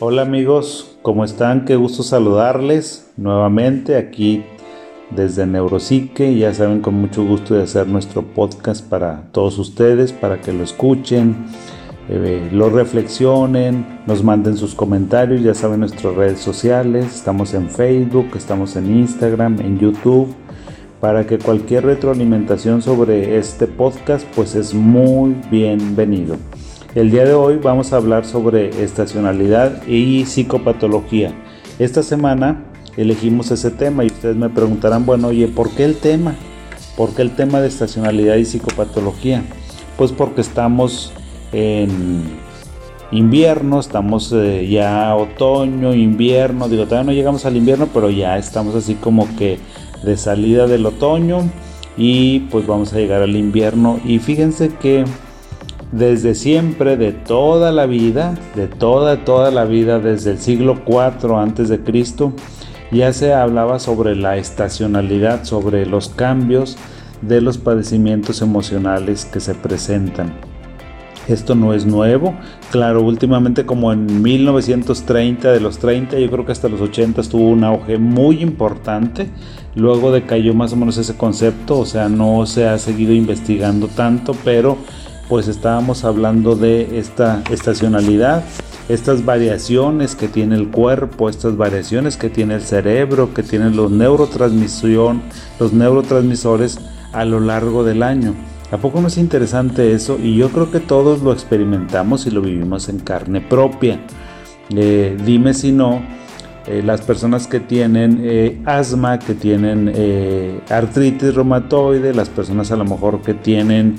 Hola amigos, ¿cómo están? Qué gusto saludarles nuevamente aquí desde Neuropsique. Ya saben, con mucho gusto de hacer nuestro podcast para todos ustedes, para que lo escuchen, eh, lo reflexionen, nos manden sus comentarios. Ya saben, nuestras redes sociales, estamos en Facebook, estamos en Instagram, en YouTube. Para que cualquier retroalimentación sobre este podcast, pues es muy bienvenido. El día de hoy vamos a hablar sobre estacionalidad y psicopatología. Esta semana elegimos ese tema y ustedes me preguntarán, bueno, oye, ¿por qué el tema? ¿Por qué el tema de estacionalidad y psicopatología? Pues porque estamos en invierno, estamos eh, ya otoño, invierno, digo, todavía no llegamos al invierno, pero ya estamos así como que de salida del otoño y pues vamos a llegar al invierno y fíjense que desde siempre, de toda la vida, de toda, toda la vida, desde el siglo IV antes de Cristo, ya se hablaba sobre la estacionalidad, sobre los cambios de los padecimientos emocionales que se presentan. Esto no es nuevo, claro, últimamente como en 1930, de los 30, yo creo que hasta los 80 tuvo un auge muy importante, luego decayó más o menos ese concepto, o sea, no se ha seguido investigando tanto, pero pues estábamos hablando de esta estacionalidad, estas variaciones que tiene el cuerpo, estas variaciones que tiene el cerebro, que tienen los neurotransmisión, los neurotransmisores a lo largo del año. ¿A poco no es interesante eso? Y yo creo que todos lo experimentamos y lo vivimos en carne propia. Eh, dime si no, eh, las personas que tienen eh, asma, que tienen eh, artritis reumatoide, las personas a lo mejor que tienen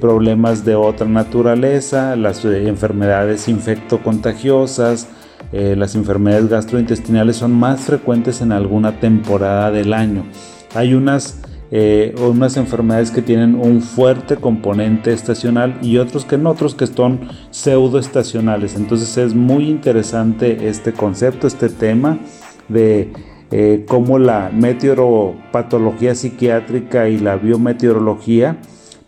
problemas de otra naturaleza, las enfermedades infectocontagiosas, las enfermedades gastrointestinales son más frecuentes en alguna temporada del año. Hay unas eh, unas enfermedades que tienen un fuerte componente estacional y otros que no, otros que son pseudoestacionales. Entonces es muy interesante este concepto, este tema de eh, cómo la meteoropatología psiquiátrica y la biometeorología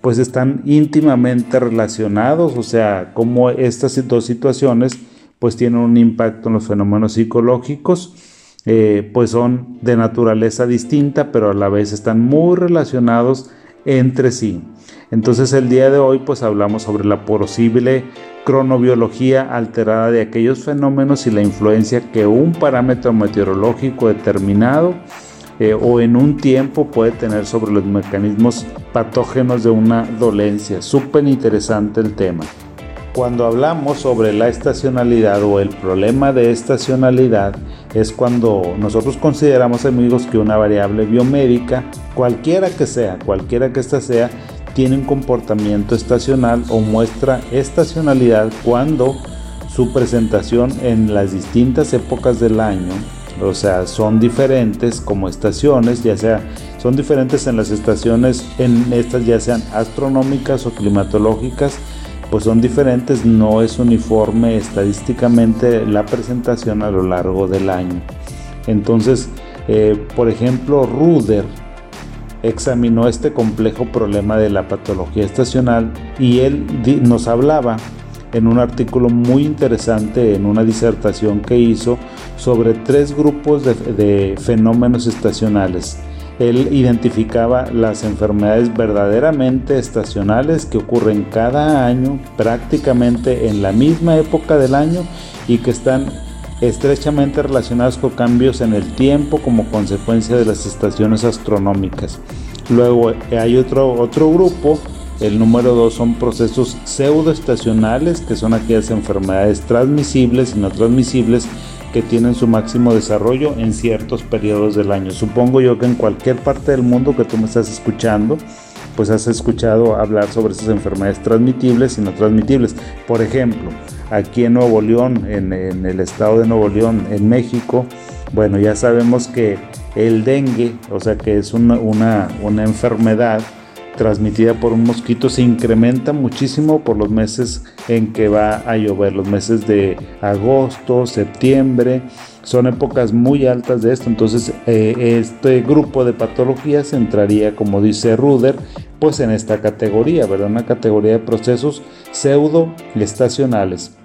pues están íntimamente relacionados, o sea, cómo estas dos situaciones pues tienen un impacto en los fenómenos psicológicos eh, pues son de naturaleza distinta, pero a la vez están muy relacionados entre sí. Entonces el día de hoy pues hablamos sobre la posible cronobiología alterada de aquellos fenómenos y la influencia que un parámetro meteorológico determinado eh, o en un tiempo puede tener sobre los mecanismos patógenos de una dolencia. Súper interesante el tema. Cuando hablamos sobre la estacionalidad o el problema de estacionalidad es cuando nosotros consideramos amigos que una variable biomédica, cualquiera que sea, cualquiera que ésta sea, tiene un comportamiento estacional o muestra estacionalidad cuando su presentación en las distintas épocas del año, o sea, son diferentes como estaciones, ya sea son diferentes en las estaciones, en estas ya sean astronómicas o climatológicas, pues son diferentes, no es uniforme estadísticamente la presentación a lo largo del año. Entonces, eh, por ejemplo, Ruder examinó este complejo problema de la patología estacional y él nos hablaba en un artículo muy interesante, en una disertación que hizo sobre tres grupos de fenómenos estacionales él identificaba las enfermedades verdaderamente estacionales que ocurren cada año, prácticamente en la misma época del año y que están estrechamente relacionadas con cambios en el tiempo como consecuencia de las estaciones astronómicas. Luego hay otro, otro grupo, el número dos son procesos pseudoestacionales, que son aquellas enfermedades transmisibles y no transmisibles que tienen su máximo desarrollo en ciertos periodos del año. Supongo yo que en cualquier parte del mundo que tú me estás escuchando, pues has escuchado hablar sobre esas enfermedades transmitibles y no transmitibles. Por ejemplo, aquí en Nuevo León, en, el estado de Nuevo León, en México, bueno, ya sabemos que el dengue, o sea que es una, una, una enfermedad transmitida por un mosquito se incrementa muchísimo por los meses en que va a llover, los meses de agosto, septiembre, son épocas muy altas de esto, entonces eh, este grupo de patologías entraría, como dice Ruder, pues en esta categoría, ¿verdad? Una categoría de procesos pseudo estacionales.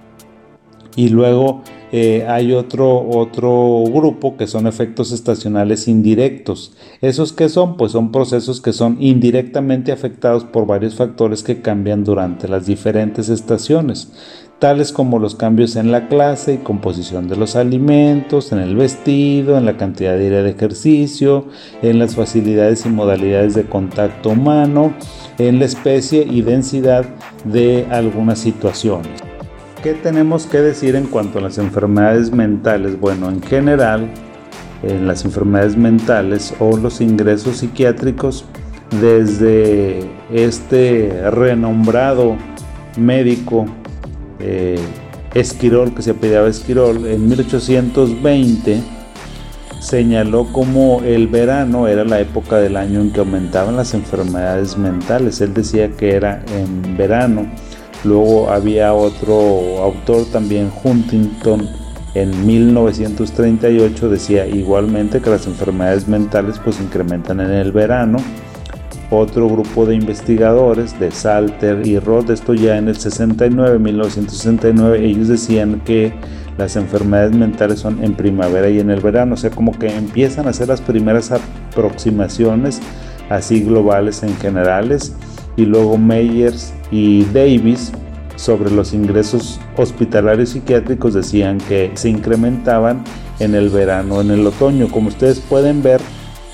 Y luego eh, hay otro, otro grupo que son efectos estacionales indirectos. ¿Esos que son? Pues son procesos que son indirectamente afectados por varios factores que cambian durante las diferentes estaciones tales como los cambios en la clase y composición de los alimentos, en el vestido, en la cantidad diaria de ejercicio, en las facilidades y modalidades de contacto humano, en la especie y densidad de algunas situaciones. ¿Qué tenemos que decir en cuanto a las enfermedades mentales? Bueno, en general, en las enfermedades mentales o los ingresos psiquiátricos, desde este renombrado médico eh, Esquirol, que se apellidaba Esquirol, en 1820 señaló como el verano era la época del año en que aumentaban las enfermedades mentales. Él decía que era en verano. Luego había otro autor también, Huntington, en 1938 decía igualmente que las enfermedades mentales pues incrementan en el verano otro grupo de investigadores de Salter y Roth, esto ya en el 69, 1969, ellos decían que las enfermedades mentales son en primavera y en el verano, o sea, como que empiezan a hacer las primeras aproximaciones así globales en generales y luego Meyers y Davis sobre los ingresos hospitalarios psiquiátricos decían que se incrementaban en el verano, en el otoño. Como ustedes pueden ver,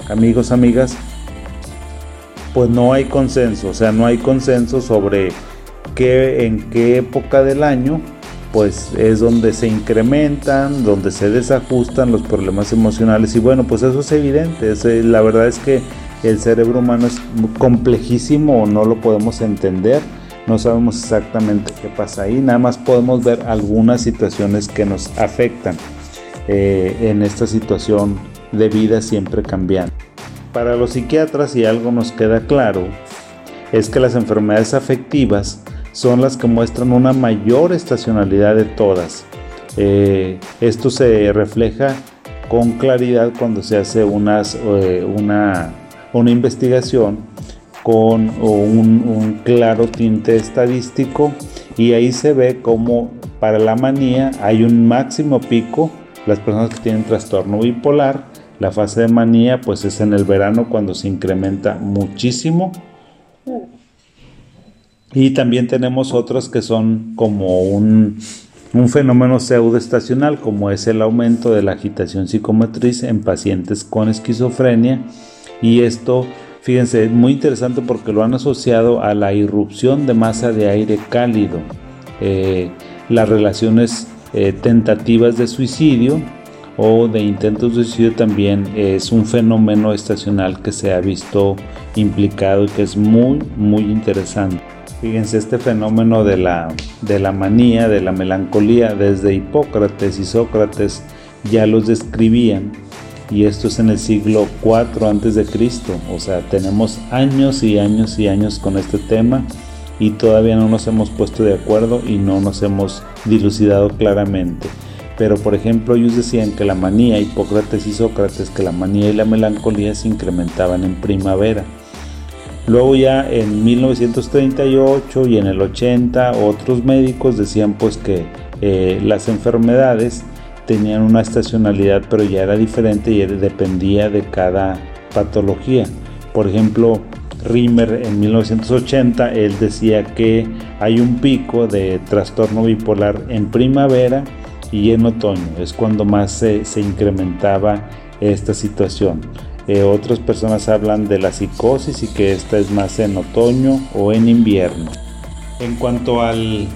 amigos, amigas, pues no hay consenso, o sea, no hay consenso sobre qué, en qué época del año pues es donde se incrementan, donde se desajustan los problemas emocionales y bueno, pues eso es evidente, eh, la verdad es que el cerebro humano es complejísimo, no lo podemos entender, no sabemos exactamente qué pasa ahí, nada más podemos ver algunas situaciones que nos afectan eh, en esta situación de vida siempre cambiante. Para los psiquiatras, y algo nos queda claro, es que las enfermedades afectivas son las que muestran una mayor estacionalidad de todas. Eh, esto se refleja con claridad cuando se hace eh, una, una, investigación con un, claro tinte estadístico y ahí se ve como para la manía hay un máximo pico, las personas que tienen trastorno bipolar, la fase de manía pues es en el verano cuando se incrementa muchísimo. Y también tenemos otras que son como un, un fenómeno pseudoestacional, como es el aumento de la agitación psicomotriz en pacientes con esquizofrenia. Y esto, fíjense, es muy interesante porque lo han asociado a la irrupción de masa de aire cálido, eh, las relaciones eh, tentativas de suicidio, o de intentos de suicidio también es un fenómeno estacional que se ha visto implicado y que es muy muy interesante. Fíjense este fenómeno de la, de la manía, de la melancolía, desde Hipócrates y Sócrates ya los describían y esto es en el siglo IV antes de Cristo, o sea, tenemos años y años y años con este tema y todavía no nos hemos puesto de acuerdo y no nos hemos dilucidado claramente. Pero por ejemplo ellos decían que la manía, Hipócrates y Sócrates, que la manía y la melancolía se incrementaban en primavera. Luego ya en 1938 y en el 80 otros médicos decían pues que eh, las enfermedades tenían una estacionalidad pero ya era diferente y dependía de cada patología. Por ejemplo, Rimmer en 1980 él decía que hay un pico de trastorno bipolar en primavera y en otoño es cuando más se, incrementaba esta situación. Eh, otras personas hablan de la psicosis y que esta es más en otoño o en invierno. En cuanto al,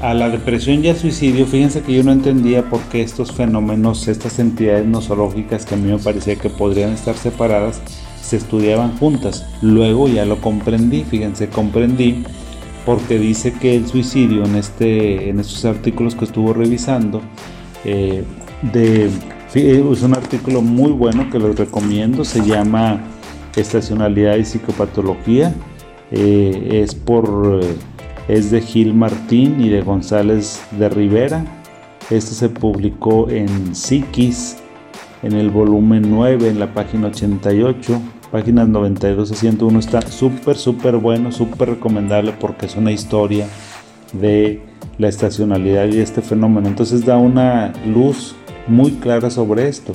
a la depresión y al suicidio, fíjense que yo no entendía por qué estos fenómenos, estas entidades nosológicas que a mí me parecía que podrían estar separadas, se estudiaban juntas. Luego ya lo comprendí, fíjense, comprendí porque dice que el suicidio en, este, en estos artículos que estuvo revisando, eh, de, es un artículo muy bueno que les recomiendo, se llama Estacionalidad y Psicopatología, eh, es, por, eh, es de Gil Martín y de González de Rivera, este se publicó en Psiquis en el volumen 9 en la página 88 páginas 92 a 101 está súper súper bueno súper recomendable porque es una historia de la estacionalidad y este fenómeno. Entonces da una luz muy clara sobre esto.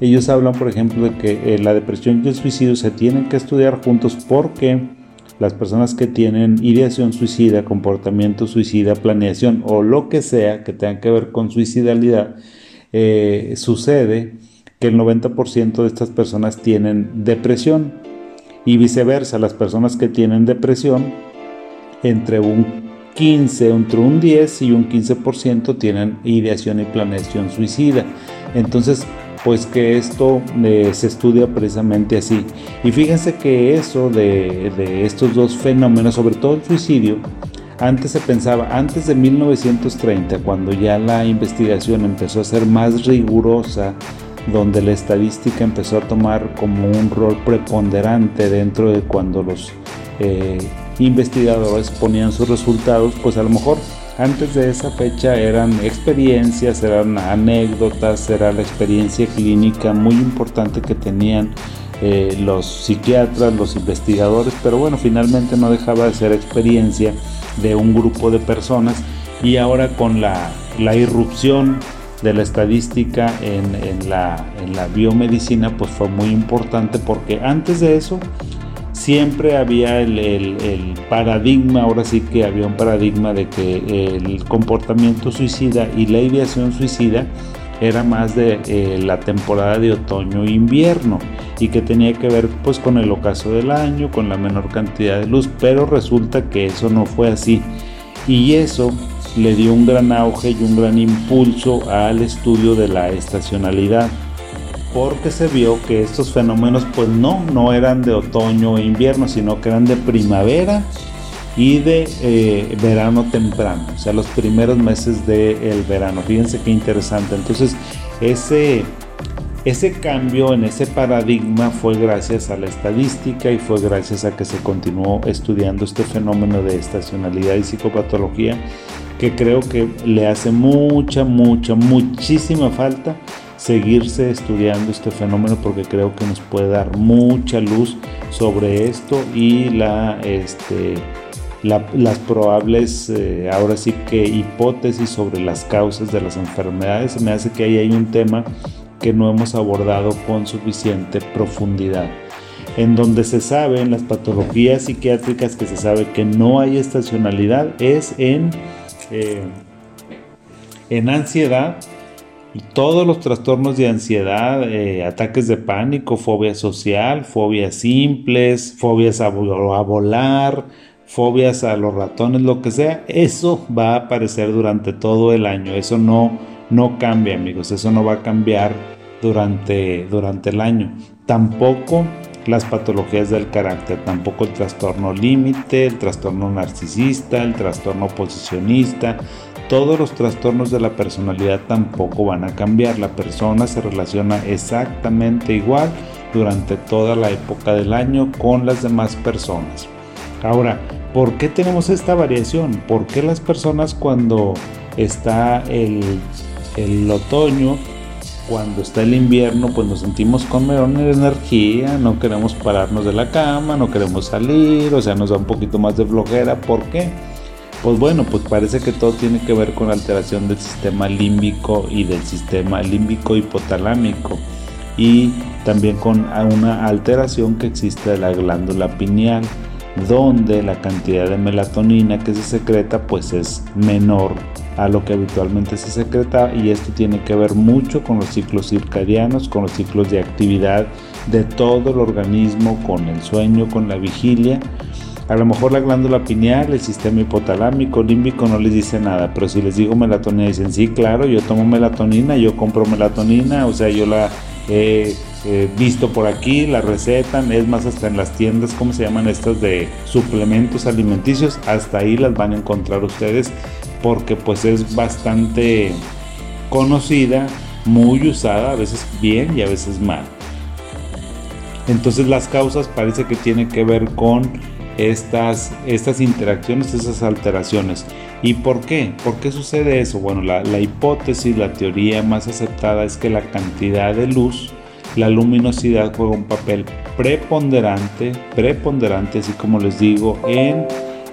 Ellos hablan, por ejemplo, de que eh, la depresión y el suicidio se tienen que estudiar juntos porque las personas que tienen ideación suicida, comportamiento suicida, planeación o lo que sea que tenga que ver con suicidalidad, eh, sucede que el 90% de estas personas tienen depresión y viceversa, las personas que tienen depresión entre un 15, entre un 10 y un 15% tienen ideación y planeación suicida. Entonces, pues que esto eh, se estudia precisamente así. Y fíjense que eso de, estos dos fenómenos, sobre todo el suicidio, antes se pensaba, antes de 1930, cuando ya la investigación empezó a ser más rigurosa, donde la estadística empezó a tomar como un rol preponderante dentro de cuando los eh, investigadores ponían sus resultados, pues a lo mejor antes de esa fecha eran experiencias, eran anécdotas, era la experiencia clínica muy importante que tenían eh, los psiquiatras, los investigadores, pero bueno, finalmente no dejaba de ser experiencia de un grupo de personas. Y ahora con la, irrupción de la estadística en, la, en la biomedicina, pues fue muy importante porque antes de eso siempre había el, paradigma, ahora sí que había un paradigma de que el comportamiento suicida y la ideación suicida era más de eh, la temporada de otoño e invierno y que tenía que ver pues con el ocaso del año, con la menor cantidad de luz, pero resulta que eso no fue así. Y eso le dio un gran auge y un gran impulso al estudio de la estacionalidad porque se vio que estos fenómenos pues no, no eran de otoño e invierno, sino que eran de primavera y de eh, verano temprano, o sea, los primeros meses del verano. Fíjense qué interesante. Entonces, ese, ese cambio en ese paradigma fue gracias a la estadística y fue gracias a que se continuó estudiando este fenómeno de estacionalidad y psicopatología, que creo que le hace mucha, mucha, muchísima falta seguirse estudiando este fenómeno porque creo que nos puede dar mucha luz sobre esto y la, este, las probables, eh, ahora sí que hipótesis sobre las causas de las enfermedades. Me hace que ahí hay un tema que no hemos abordado con suficiente profundidad. En donde se sabe, en las patologías psiquiátricas que se sabe que no hay estacionalidad, es en, eh, en ansiedad todos los trastornos de ansiedad, eh, ataques de pánico, fobia social, fobias simples, fobias a, volar, fobias a los ratones, lo que sea, eso va a aparecer durante todo el año. Eso no, no cambia, amigos. Eso no va a cambiar durante, durante el año. Tampoco las patologías del carácter, tampoco el trastorno límite, el trastorno narcisista, el trastorno posicionista, todos los trastornos de la personalidad tampoco van a cambiar. La persona se relaciona exactamente igual durante toda la época del año con las demás personas. Ahora, ¿por qué tenemos esta variación? ¿Por qué las personas cuando está el, otoño, cuando está el invierno, pues nos sentimos con menor energía, no queremos pararnos de la cama, no queremos salir, o sea, nos da un poquito más de flojera? ¿Por qué? Pues bueno, pues parece que todo tiene que ver con alteración del sistema límbico y del sistema límbico hipotalámico. Y también con una alteración que existe de la glándula pineal donde la cantidad de melatonina que se secreta pues es menor a lo que habitualmente se secreta y esto tiene que ver mucho con los ciclos circadianos, con los ciclos de actividad de todo el organismo, con el sueño, con la vigilia a lo mejor la glándula pineal, el sistema hipotalámico, límbico no les dice nada, pero si les digo melatonina dicen, sí, claro, yo tomo melatonina, yo compro melatonina, o sea, yo la he visto por aquí, la recetan, es más, hasta en las tiendas, ¿cómo se llaman estas de suplementos alimenticios? Hasta ahí las van a encontrar ustedes porque pues es bastante conocida, muy usada, a veces bien y a veces mal. Entonces las causas parece que tienen que ver con estas, estas interacciones, esas alteraciones. ¿Y por qué? ¿Por qué sucede eso? Bueno, la, hipótesis, la teoría más aceptada es que la cantidad de luz, la luminosidad juega un papel preponderante, preponderante, así como les digo, en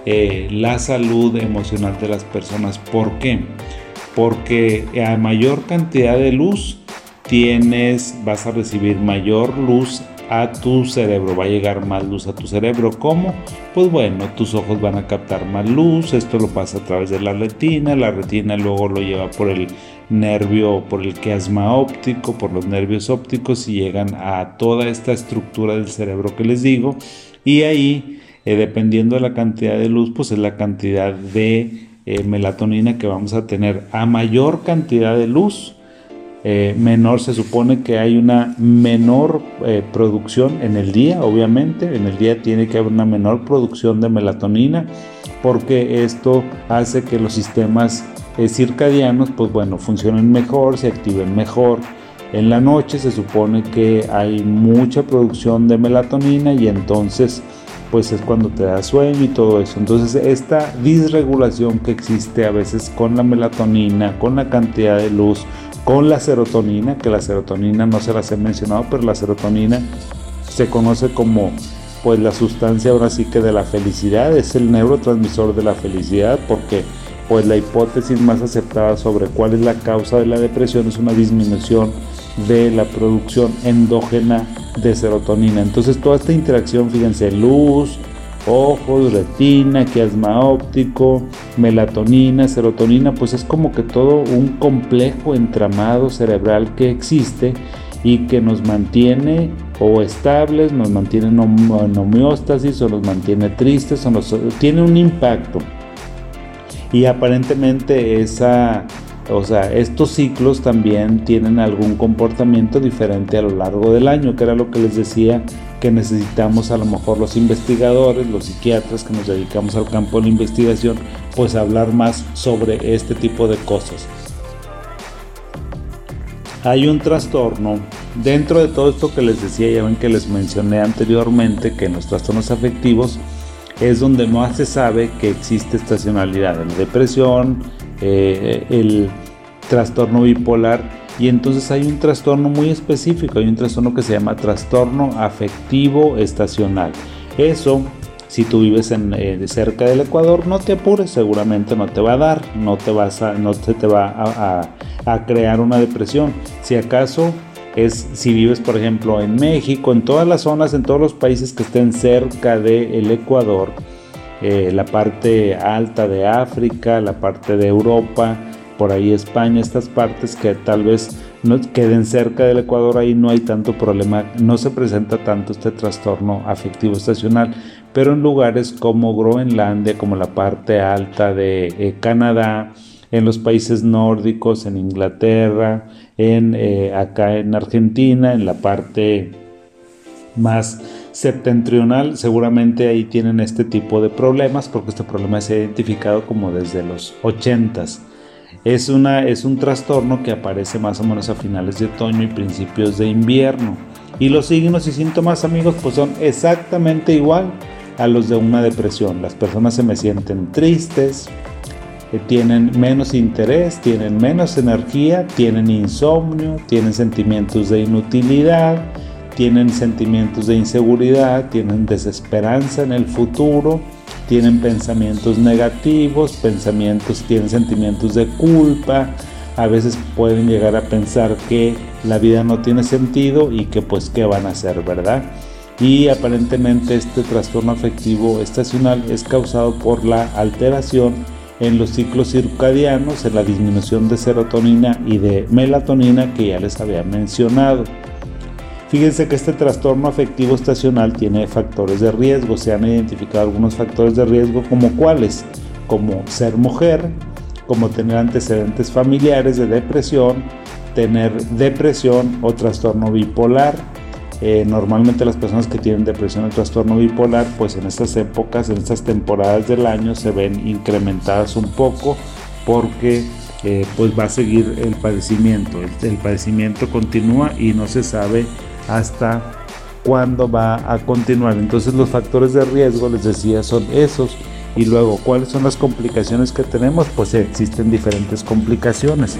eh, la salud emocional de las personas. ¿Por qué? Porque a mayor cantidad de luz tienes, vas a recibir mayor luz a tu cerebro, va a llegar más luz a tu cerebro. ¿Cómo? Pues bueno, tus ojos van a captar más luz, esto lo pasa a través de la retina, la retina luego lo lleva por el nervio, por el quiasma óptico, por los nervios ópticos y llegan a toda esta estructura del cerebro que les digo y ahí, eh, dependiendo de la cantidad de luz, pues es la cantidad de eh, melatonina que vamos a tener. A mayor cantidad de luz, eh, menor se supone que hay una menor producción en el día, obviamente. En el día tiene que haber una menor producción de melatonina porque esto hace que los sistemas circadianos, pues bueno, funcionen mejor, se activen mejor. En la noche se supone que hay mucha producción de melatonina y entonces pues es cuando te da sueño y todo eso. Entonces esta disregulación que existe a veces con la melatonina, con la cantidad de luz, con la serotonina, que la serotonina no se las he mencionado, pero la serotonina se conoce como pues la sustancia ahora sí que de la felicidad, es el neurotransmisor de la felicidad porque pues la hipótesis más aceptada sobre cuál es la causa de la depresión es una disminución de la producción endógena de serotonina. Entonces toda esta interacción, fíjense, luz, ojos, retina, quiasma óptico, melatonina, serotonina, pues es como que todo un complejo entramado cerebral que existe y que nos mantiene o estables, nos mantiene en homeostasis o nos mantiene tristes o nos tiene un impacto. Y aparentemente esa o sea, estos ciclos también tienen algún comportamiento diferente a lo largo del año, que era lo que les decía que necesitamos a lo mejor los investigadores, los psiquiatras que nos dedicamos al campo de la investigación, pues hablar más sobre este tipo de cosas. Hay un trastorno dentro de todo esto que les decía, ya ven que les mencioné anteriormente que en los trastornos afectivos es donde no se sabe que existe estacionalidad. En la depresión, eh, el trastorno bipolar y entonces hay un trastorno muy específico, hay un trastorno que se llama trastorno afectivo estacional. Eso, si tú vives eh, cerca del Ecuador, no te apures, seguramente no te va a dar, no te, vas a, no se te va a, crear una depresión. Si acaso es si vives por ejemplo en México, en todas las zonas, en todos los países que estén cerca del Ecuador, eh, la parte alta de África, la parte de Europa, por ahí España, estas partes que tal vez no queden cerca del Ecuador, ahí no hay tanto problema, no se presenta tanto este trastorno afectivo estacional, pero en lugares como Groenlandia, como la parte alta de eh, Canadá, en los países nórdicos, en Inglaterra, en, eh, acá en Argentina, en la parte más septentrional, seguramente ahí tienen este tipo de problemas porque este problema se ha identificado como desde los 80s. Es, una, es un trastorno que aparece más o menos a finales de otoño y principios de invierno. Y los signos y síntomas, amigos, pues son exactamente igual a los de una depresión. Las personas se me sienten tristes, eh, tienen menos interés, tienen menos energía, tienen insomnio, tienen sentimientos de inutilidad, tienen sentimientos de inseguridad, tienen desesperanza en el futuro, tienen pensamientos negativos, pensamientos, tienen sentimientos de culpa, a veces pueden llegar a pensar que la vida no tiene sentido y que pues qué van a hacer, ¿verdad? Y aparentemente este trastorno afectivo estacional es causado por la alteración en los ciclos circadianos, en la disminución de serotonina y de melatonina que ya les había mencionado. Fíjense que este trastorno afectivo estacional tiene factores de riesgo. Se han identificado algunos factores de riesgo como cuáles, como ser mujer, como tener antecedentes familiares de depresión, tener depresión o trastorno bipolar. Eh, normalmente las personas que tienen depresión o trastorno bipolar, pues en estas épocas, en estas temporadas del año se ven incrementadas un poco porque eh, pues va a seguir el padecimiento. el padecimiento continúa y no se sabe hasta cuándo va a continuar. Entonces los factores de riesgo, les decía, son esos. Y luego, ¿cuáles son las complicaciones que tenemos? Pues existen diferentes complicaciones.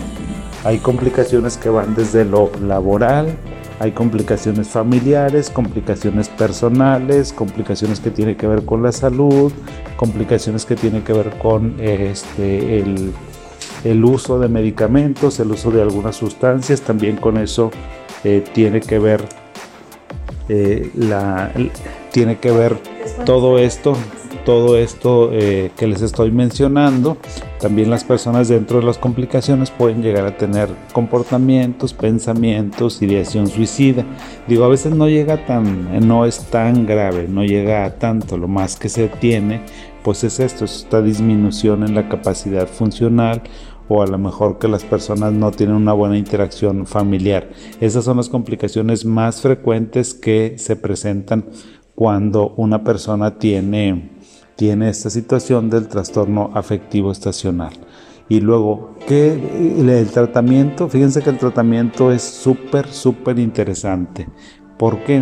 Hay complicaciones que van desde lo laboral, hay complicaciones familiares, complicaciones personales, complicaciones que tienen que ver con la salud, complicaciones que tienen que ver con este, el, uso de medicamentos, el uso de algunas sustancias, también con eso eh, tiene que ver eh, la, tiene que ver todo esto todo esto eh, que les estoy mencionando, también las personas dentro de las complicaciones pueden llegar a tener comportamientos, pensamientos, ideación suicida. Digo, a veces no llega tan, no es tan grave, no llega a tanto, lo más que se tiene, pues es esto, es esta disminución en la capacidad funcional o a lo mejor que las personas no tienen una buena interacción familiar. Esas son las complicaciones más frecuentes que se presentan cuando una persona tiene tiene esta situación del trastorno afectivo estacional. Y luego, ¿qué, el tratamiento, fíjense que el tratamiento es súper, súper interesante. ¿Por qué?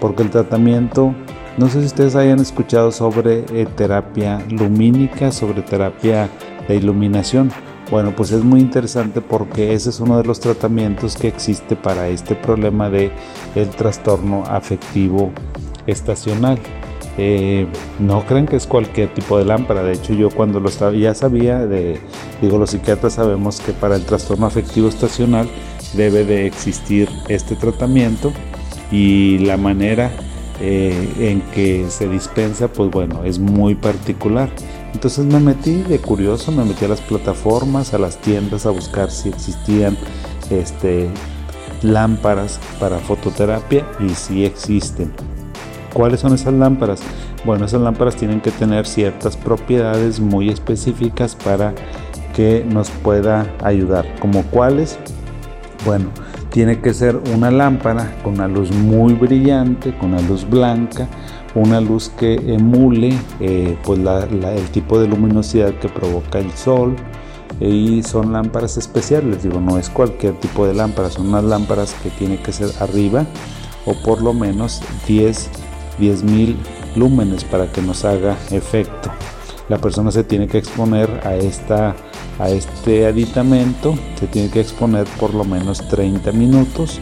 Porque el tratamiento, no sé si ustedes hayan escuchado sobre eh, terapia lumínica, sobre terapia de iluminación. Bueno, pues es muy interesante porque ese es uno de los tratamientos que existe para este problema de el trastorno afectivo estacional. Eh, no crean que es cualquier tipo de lámpara. De hecho, yo cuando lo estaba, ya sabía, de, digo, los psiquiatras sabemos que para el trastorno afectivo estacional debe de existir este tratamiento y la manera eh, en que se dispensa, pues bueno, es muy particular. Entonces me metí de curioso, me metí a las plataformas, a las tiendas a buscar si existían este, lámparas para fototerapia y si existen. ¿Cuáles son esas lámparas? Bueno, esas lámparas tienen que tener ciertas propiedades muy específicas para que nos pueda ayudar. ¿Como cuáles? Bueno, tiene que ser una lámpara con una luz muy brillante, con una luz blanca, una luz que emule eh, pues el tipo de luminosidad que provoca el sol y son lámparas especiales, digo, no es cualquier tipo de lámpara, son unas lámparas que tiene que ser arriba o por lo menos 10 10.000 lúmenes para que nos haga efecto. La persona se tiene que exponer a, esta, a este aditamento, se tiene que exponer por lo menos 30 minutos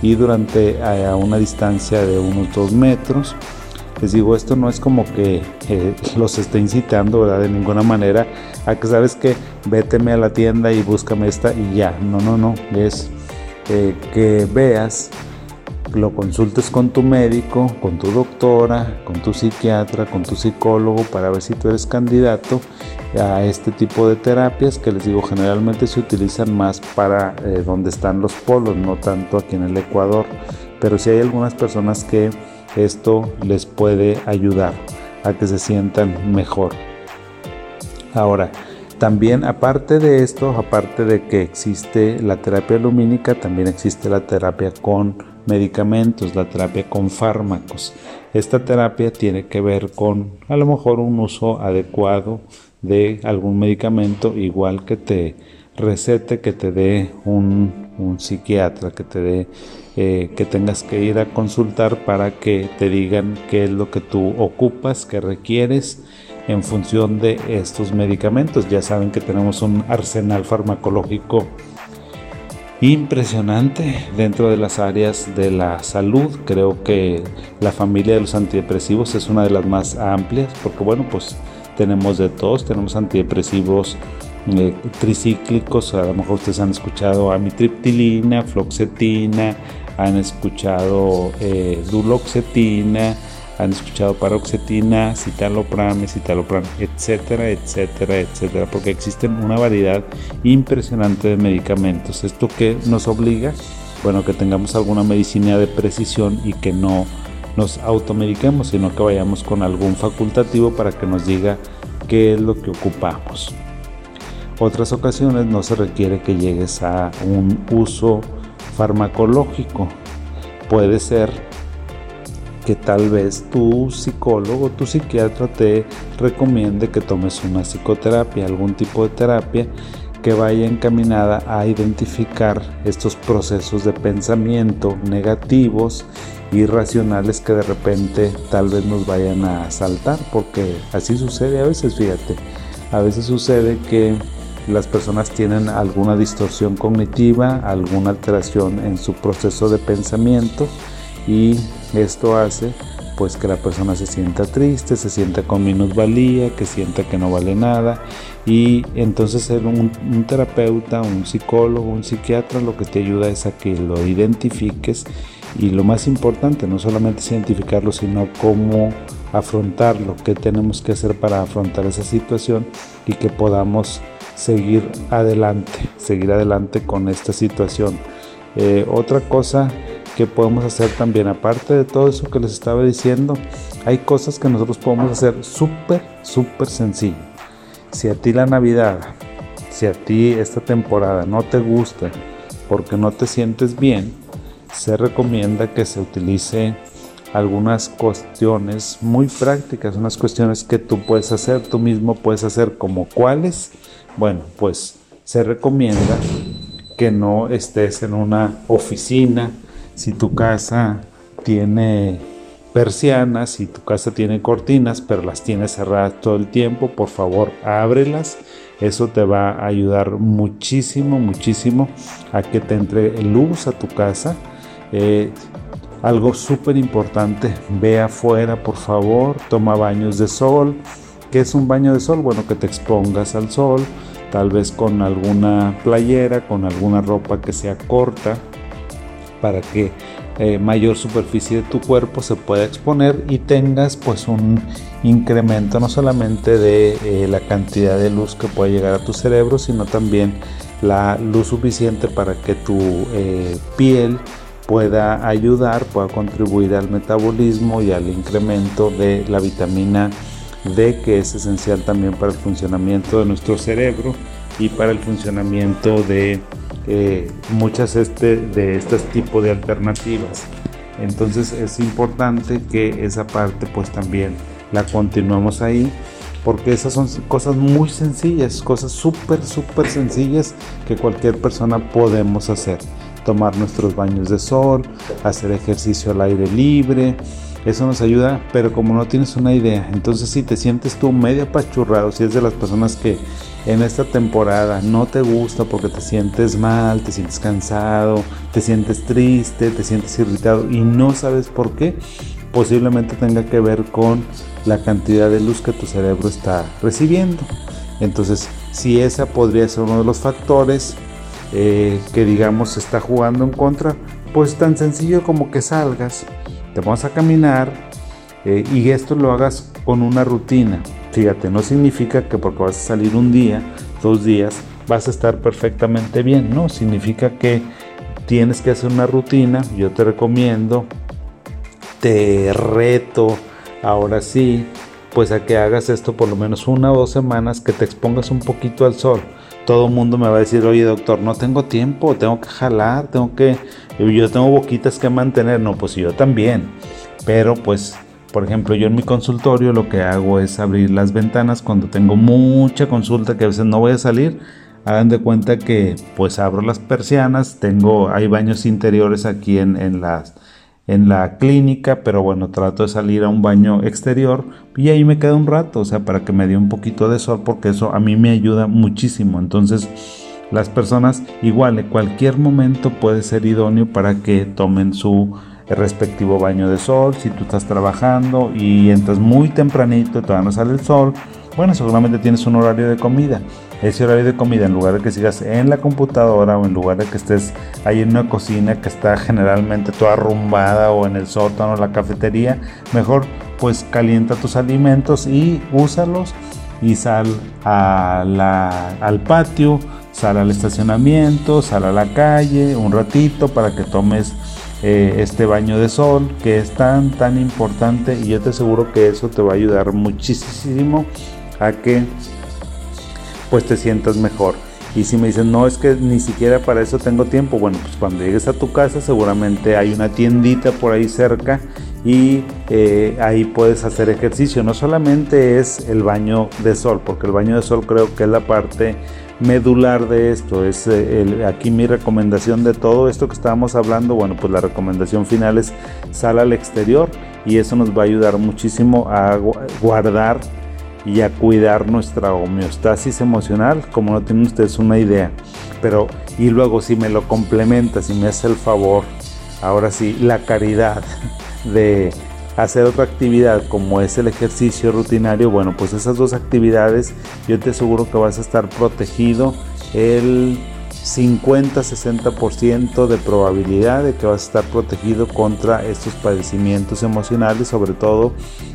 y durante a, una distancia de unos 2 metros. Les digo, esto no es como que eh, los esté incitando, ¿verdad? De ninguna manera a que sabes que véteme a la tienda y búscame esta y ya. No, no, no. Es eh, que veas lo consultes con tu médico, con tu doctora, con tu psiquiatra, con tu psicólogo para ver si tú eres candidato a este tipo de terapias que les digo generalmente se utilizan más para eh, donde están los polos, no tanto aquí en el Ecuador, pero si hay algunas personas que esto les puede ayudar a que se sientan mejor. Ahora, también aparte de esto, aparte de que existe la terapia lumínica, también existe la terapia con medicamentos, la terapia con fármacos. Esta terapia tiene que ver con a lo mejor un uso adecuado de algún medicamento, igual que te recete, que te dé un, psiquiatra, que te dé, eh, que tengas que ir a consultar para que te digan qué es lo que tú ocupas, qué requieres en función de estos medicamentos. Ya saben que tenemos un arsenal farmacológico impresionante dentro de las áreas de la salud. Creo que la familia de los antidepresivos es una de las más amplias porque bueno, pues tenemos de todos, tenemos antidepresivos eh, tricíclicos, a lo mejor ustedes han escuchado amitriptilina, floxetina, han escuchado eh, duloxetina, han escuchado paroxetina, citalopram, citalopram, etcétera, etcétera, etcétera, porque existen una variedad impresionante de medicamentos. ¿Esto que nos obliga? Bueno, que tengamos alguna medicina de precisión y que no nos automediquemos, sino que vayamos con algún facultativo para que nos diga qué es lo que ocupamos. Otras ocasiones no se requiere que llegues a un uso farmacológico. Puede ser que tal vez tu psicólogo, tu psiquiatra te recomiende que tomes una psicoterapia, algún tipo de terapia que vaya encaminada a identificar estos procesos de pensamiento negativos, irracionales que de repente tal vez nos vayan a saltar, porque así sucede a veces, fíjate, a veces sucede que las personas tienen alguna distorsión cognitiva, alguna alteración en su proceso de pensamiento y esto hace pues que la persona se sienta triste, se sienta con minusvalía, que sienta que no vale nada y entonces un, un terapeuta, un psicólogo, un psiquiatra lo que te ayuda es a que lo identifiques y lo más importante no solamente es identificarlo sino cómo afrontarlo, qué tenemos que hacer para afrontar esa situación y que podamos seguir adelante, seguir adelante con esta situación. Eh, otra cosa que podemos hacer también, aparte de todo eso que les estaba diciendo, hay cosas que nosotros podemos hacer súper, súper sencillo. Si a ti la Navidad, si a ti esta temporada no te gusta porque no te sientes bien, se recomienda que se utilice algunas cuestiones muy prácticas, unas cuestiones que tú puedes hacer, tú mismo puedes hacer como cuáles. Bueno, pues se recomienda que no estés en una oficina si tu casa tiene persianas, si tu casa tiene cortinas, pero las tienes cerradas todo el tiempo, por favor ábrelas. Eso te va a ayudar muchísimo, muchísimo a que te entre luz a tu casa. Eh, algo súper importante, ve afuera por favor, toma baños de sol. ¿Qué es un baño de sol? Bueno, que te expongas al sol, tal vez con alguna playera, con alguna ropa que sea corta, para que eh, mayor superficie de tu cuerpo se pueda exponer y tengas pues un incremento no solamente de eh, la cantidad de luz que puede llegar a tu cerebro, sino también la luz suficiente para que tu eh, piel pueda ayudar, pueda contribuir al metabolismo y al incremento de la vitamina D, que es esencial también para el funcionamiento de nuestro cerebro y para el funcionamiento de eh, muchas este, de estos tipos de alternativas. Entonces es importante que esa parte pues también la continuemos ahí porque esas son cosas muy sencillas, cosas súper, súper sencillas que cualquier persona podemos hacer. Tomar nuestros baños de sol, hacer ejercicio al aire libre, eso nos ayuda, pero como no tienes una idea, entonces si te sientes tú medio apachurrado, si es de las personas que en esta temporada no te gusta porque te sientes mal, te sientes cansado, te sientes triste, te sientes irritado y no sabes por qué, posiblemente tenga que ver con la cantidad de luz que tu cerebro está recibiendo. Entonces, si esa podría ser uno de los factores eh, que digamos está jugando en contra, pues tan sencillo como que salgas, te vas a caminar eh, y esto lo hagas con una rutina. Fíjate, no significa que porque vas a salir un día, dos días, vas a estar perfectamente bien. No, significa que tienes que hacer una rutina. Yo te recomiendo, te reto, ahora sí, pues a que hagas esto por lo menos una o dos semanas, que te expongas un poquito al sol. Todo el mundo me va a decir, oye doctor, no tengo tiempo, tengo que jalar, tengo que, yo tengo boquitas que mantener. No, pues yo también. Pero pues por ejemplo, yo en mi consultorio lo que hago es abrir las ventanas cuando tengo mucha consulta que a veces no voy a salir. Hagan de cuenta que pues abro las persianas, tengo, hay baños interiores aquí en, en, las, en la clínica, pero bueno, trato de salir a un baño exterior y ahí me quedo un rato, o sea, para que me dé un poquito de sol, porque eso a mí me ayuda muchísimo. Entonces, las personas igual en cualquier momento puede ser idóneo para que tomen su respectivo baño de sol. Si tú estás trabajando y entras muy tempranito todavía no sale el sol, bueno, seguramente tienes un horario de comida. Ese horario de comida, en lugar de que sigas en la computadora o en lugar de que estés ahí en una cocina que está generalmente toda arrumbada o en el sótano o la cafetería, mejor pues calienta tus alimentos y úsalos y sal al patio, sal al estacionamiento, sal a la calle un ratito para que tomes eh, este baño de sol que es tan tan importante y yo te aseguro que eso te va a ayudar muchísimo a que pues te sientas mejor y si me dicen no es que ni siquiera para eso tengo tiempo bueno pues cuando llegues a tu casa seguramente hay una tiendita por ahí cerca y eh, ahí puedes hacer ejercicio no solamente es el baño de sol porque el baño de sol creo que es la parte medular de esto. Es eh, aquí mi recomendación de todo esto que estábamos hablando. Bueno, pues la recomendación final es sal al exterior y eso nos va a ayudar muchísimo a guardar y a cuidar nuestra homeostasis emocional, como no tienen ustedes una idea. Pero, y luego si me lo complementa, si me hace el favor, ahora sí, la caridad de hacer otra actividad como es el ejercicio rutinario, bueno, pues esas dos actividades yo te aseguro que vas a estar protegido el 50-60% de probabilidad de que vas a estar protegido contra estos padecimientos emocionales, sobre todo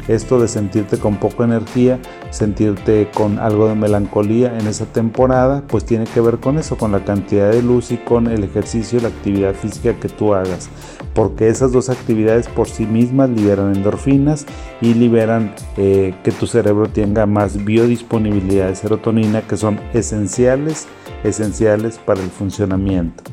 esto de sentirte con poca energía, sentirte con algo de melancolía en esa temporada, pues tiene que ver con eso, con la cantidad de luz y con el ejercicio la actividad física que tú hagas, porque esas dos actividades por sí mismas liberan endorfinas y liberan eh, que tu cerebro tenga más biodisponibilidad de serotonina que son esenciales esenciales para el funcionamiento.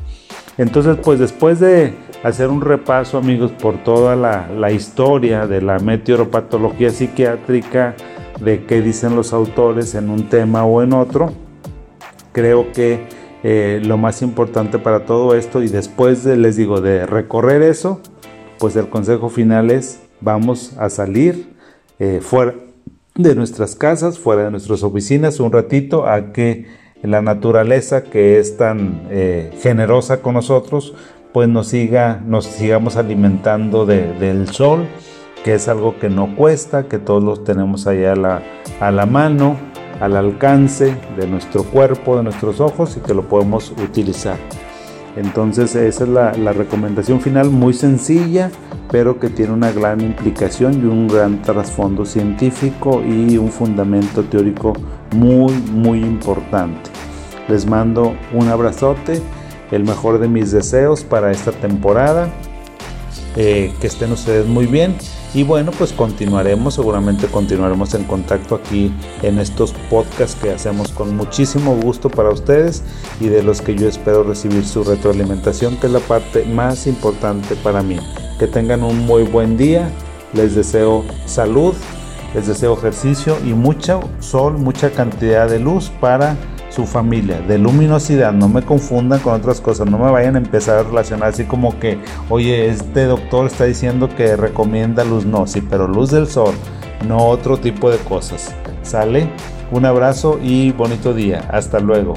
Entonces, pues después de hacer un repaso, amigos, por toda la, historia de la meteoropatología psiquiátrica, de qué dicen los autores en un tema o en otro, creo que eh, lo más importante para todo esto, y después de, les digo, de recorrer eso, pues el consejo final es, vamos a salir eh, fuera de nuestras casas, fuera de nuestras oficinas, un ratito a que la naturaleza que es tan eh, generosa con nosotros, pues nos, siga, nos sigamos alimentando del sol, que es algo que no cuesta, que todos los tenemos ahí a la, mano, al alcance de nuestro cuerpo, de nuestros ojos y que lo podemos utilizar. Entonces esa es la, recomendación final, muy sencilla, pero que tiene una gran implicación y un gran trasfondo científico y un fundamento teórico muy, muy importante. Les mando un abrazote, el mejor de mis deseos para esta temporada. Eh, que estén ustedes muy bien y bueno pues continuaremos seguramente continuaremos en contacto aquí en estos podcasts que hacemos con muchísimo gusto para ustedes y de los que yo espero recibir su retroalimentación que es la parte más importante para mí que tengan un muy buen día les deseo salud les deseo ejercicio y mucho sol, mucha cantidad de luz para su familia, de luminosidad, no me confundan con otras cosas, no me vayan a empezar a relacionar así como que, oye, este doctor está diciendo que recomienda luz, no, sí, pero luz del sol, no otro tipo de cosas. ¿Sale? Un abrazo y bonito día. Hasta luego.